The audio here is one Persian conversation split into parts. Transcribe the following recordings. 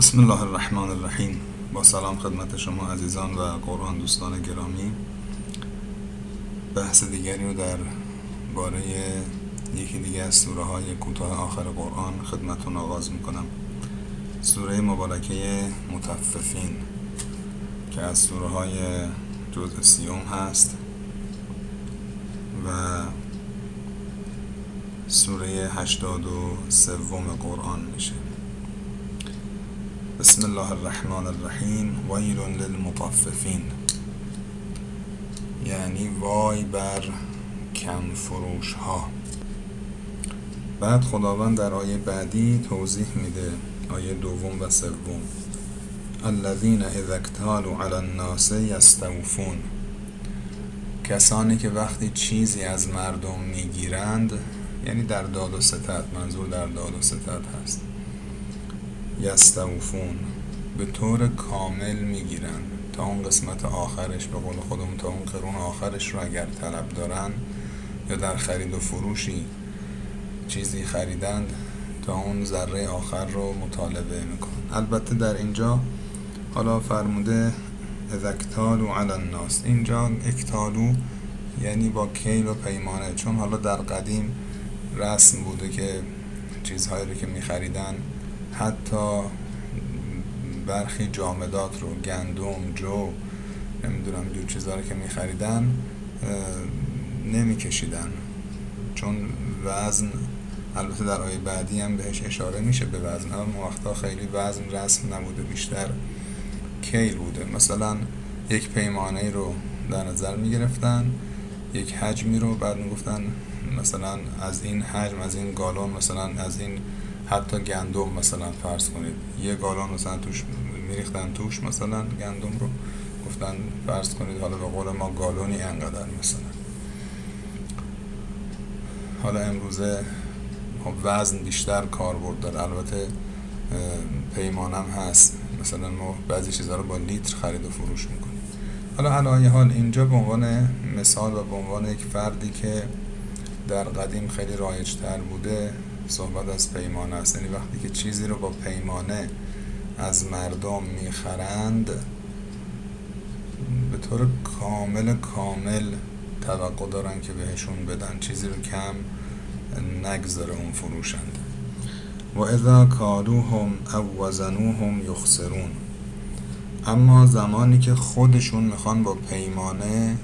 بسم الله الرحمن الرحیم با سلام خدمت شما عزیزان و قرآن دوستان گرامی. بحث دیگری رو در باره یکی دیگه از سوره های کوتاه آخر قرآن خدمتون آغاز می‌کنم. سوره مبارکه متففین که از سوره های جزء سیوم هست و سوره هشتاد و سوم قرآن میشه. بسم الله الرحمن الرحیم. ویل للمطففین. یعنی وای بر کم فروش ها بعد خداوند در آیه بعدی توضیح میده آیه دوم و سوم. الذین اذا اکتالوا علی الناس یستوفون. کسانی که وقتی چیزی از مردم می‌گیرند یعنی در داد و ستد منظور در داد و ستد هست. یستوفون به طور کامل می‌گیرن. تا اون قسمت آخرش به قول خودمون تا اون قرون آخرش رو اگر طلب دارن یا در خرید و فروشی چیزی خریدند تا اون ذره آخر رو مطالبه میکن البته در اینجا حالا فرموده اذکتالو علی الناس. اینجا اکتالو یعنی با کیل و پیمانه. چون حالا در قدیم رسم بوده که چیزهایی رو که میخریدن حتی برخی جامدات رو گندم جو نمی‌دونم دو چیزها رو که میخریدن نمیکشیدن. چون وزن البته در آیه بعدی هم بهش اشاره میشه به وزن. اما وقتا خیلی وزن رسم نبوده بیشتر کیل بوده. مثلا یک پیمانه رو در نظر می‌گرفتن یک حجمی رو بعد می‌گفتن مثلا از این حجم از این گالون مثلا از این حتی گندم مثلا فرض کنید یه گالون مثلا توش میریختن توش مثلا گندم رو گفتن فرض کنید حالا به قول ما گالونی انقدر مثلا. حالا امروزه خب وزن بیشتر کاربرد داره. البته پیمانم هست. مثلا ما بعضی چیزها رو با لیتر خرید و فروش می‌کنیم. حالا علایه حال اینجا به عنوان مثال و به عنوان یک فردی که در قدیم خیلی رایجتر بوده صحبت از پیمانه است. یعنی وقتی که چیزی رو با پیمانه از مردم می‌خرند به طور کامل کامل توقع دارن که بهشون بدن. چیزی رو کم نگذاره اون فروشند و اذا کالوهم او وزنوهم یخسرون. اما زمانی که خودشون می‌خوان با پیمانه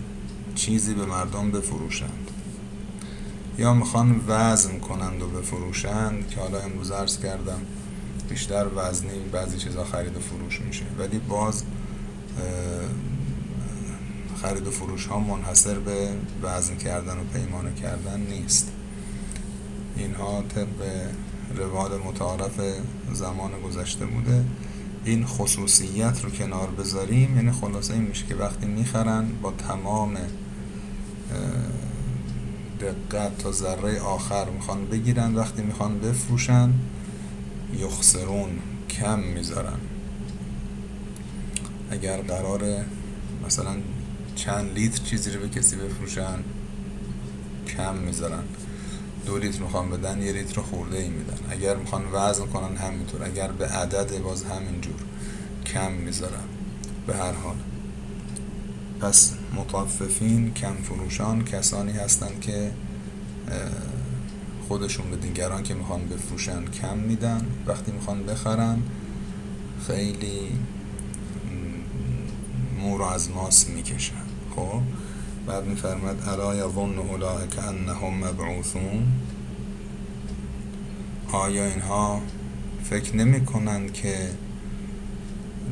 چیزی به مردم بفروشند یا می‌خوان وزن کنند و بفروشند که حالا امروز عرض کردم بیشتر وزنی بعضی چیزا خرید و فروش میشه. ولی باز خرید و فروش ها منحصر به وزن کردن و پیمانه کردن نیست. اینها طبق روال متعارف زمان گذشته بوده. این خصوصیت رو کنار بذاریم. یعنی خلاصه این میشه که وقتی می‌خرن با تمام دقت تا ذره آخر می‌خوان بگیرن. وقتی می‌خوان بفروشن یخسرون کم می‌ذارن. اگر قرار مثلا چند لیتر چیزی رو به کسی بفروشن کم می‌ذارن. دو لیتر می‌خوان بدن یه لیتر خورده ای میدن. اگر می‌خوان وزن کنن همینطور. اگر به عدد باز همینجور کم می‌ذارن. به هر حال. پس مطففین کم فروشان کسانی هستند که خودشون به دیگران که می‌خوان بفروشن کم میدن وقتی می‌خوان بخرن خیلی مور از ماس می‌کشن. خب؟ بعد میفرمد الا یظن اولئک انهم مبعوثون؟ آیا اینها فکر نمی کنند که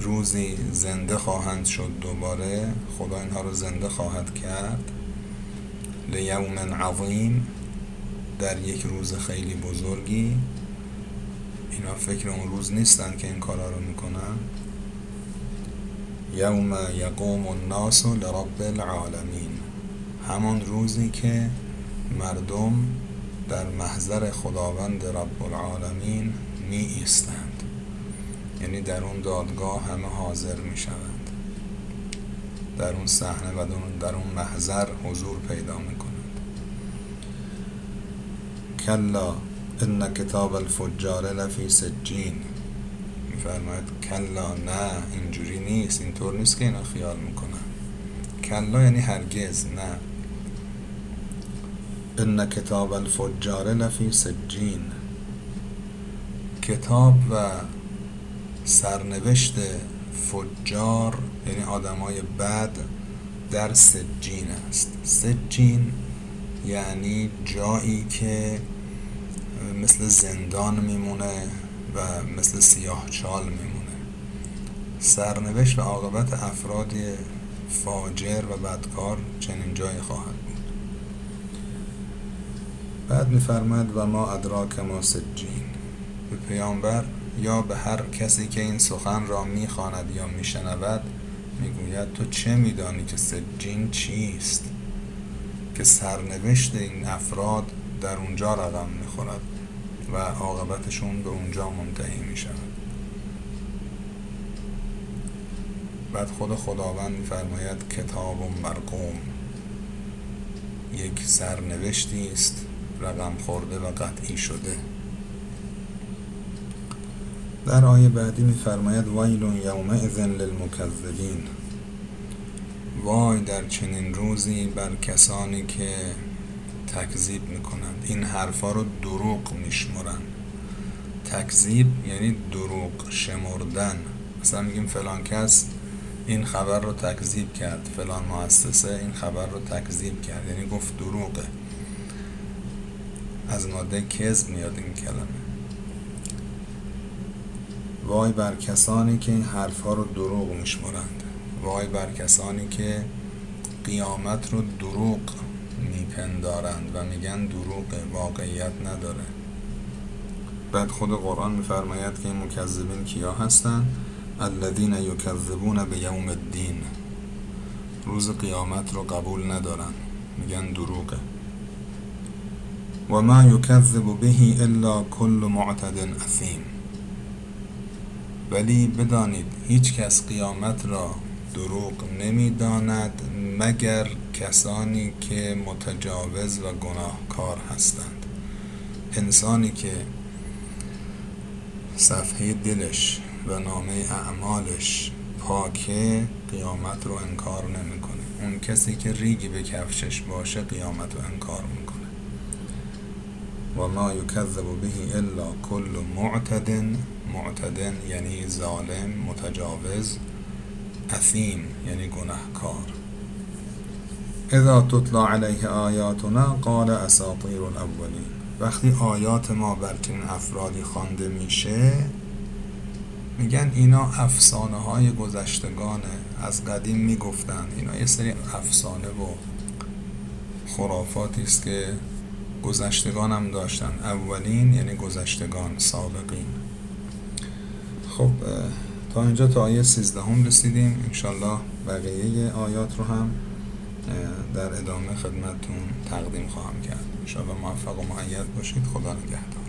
روزی زنده خواهند شد دوباره خدا اینها رو زنده خواهد کرد. لیوم عظیم در یک روز خیلی بزرگی. اینا فکر اون روز نیستن که این کارا رو می‌کنن. یوم یقوم الناس لرب العالمین. همان روزی که مردم در محضر خداوند رب العالمین می ایستند یعنی در اون دادگاه همه حاضر می شوند در اون صحنه و در اون محضر حضور پیدا می کنند کلا ان کتاب الفجار لفی سجین. میفرماید کلا نه اینجوری نیست اینطور نیست که اینا خیال می‌کنن. کلا یعنی هرگز نه. ان کتاب الفجار لفی سجین. کتاب و سرنوشت فجار یعنی آدمای بد در سجین است. سجین یعنی جایی که مثل زندان میمونه و مثل سیاه چال میمونه. سرنوشت و عاقبت افراد فاجر و بدکار چنین جایی خواهد بود. بعد میفرماد و ما ادراک ما سجین. به پیامبر یا به هر کسی که این سخن را می‌خواند یا میشنود می‌گوید تو چه میدانی که سجین چیست؟ که سرنوشت این افراد در اونجا رقم می‌خورد و عاقبتشون به اونجا منتهی می‌شود. بعد خود خداوند میفرماید کتاب مرقوم. یک سرنوشتی است رقم خورده و قطعی شده. در آیه بعدی میفرماید ویل یومئذ للمکذبین. وای در چنین روزی بر کسانی که تکذیب می‌کنند. این حرفا رو دروغ میشمرند. تکذیب یعنی دروغ شمردن. مثلا میگیم فلان کس این خبر رو تکذیب کرد. فلان مؤسسه این خبر رو تکذیب کرد. یعنی گفت دروغه. از ماده کذب میاد این کلمه. وای بر کسانی که این حرفها رو دروغ میشمرند وای بر کسانی که قیامت رو دروغ میپندارند و میگن دروغ واقعیت نداره. بعد خود قرآن میفرماید که این مکذبین کیا هستند الذین یکذبون به یوم الدین. روز قیامت رو قبول ندارن. میگن دروغه. و ما یکذب به الا کل معتد اثیم ولی بدانید هیچ کس قیامت را دروغ نمی‌داند مگر کسانی که متجاوز و گناهکار هستند. انسانی که صفحه دلش و نامه اعمالش پاکه قیامت رو انکار نمی‌کنه. اون کسی که ریگی به کفشش باشه قیامت رو انکار می‌کنه. و ما یکذب به الا کل معتد معتدن یعنی ظالم متجاوز اثیم یعنی گناهکار. اذا تطلع علیه آیاتنا قال اساطیر الاولین. وقتی آیات ما بر افرادی خوانده میشه میگن اینا افسانه های گذشتگانه. از قدیم می‌گفتن. اینا یه سری افسانه و خرافاتی است که گذشتگان هم داشتن. اولین یعنی گذشتگان سابقین. خب تا اینجا تا آیه سیزدهم رسیدیم. انشالله بقیه آیات رو هم در ادامه خدمتتون تقدیم خواهم کرد. انشالله موفق و معید باشید. خدا نگهدار.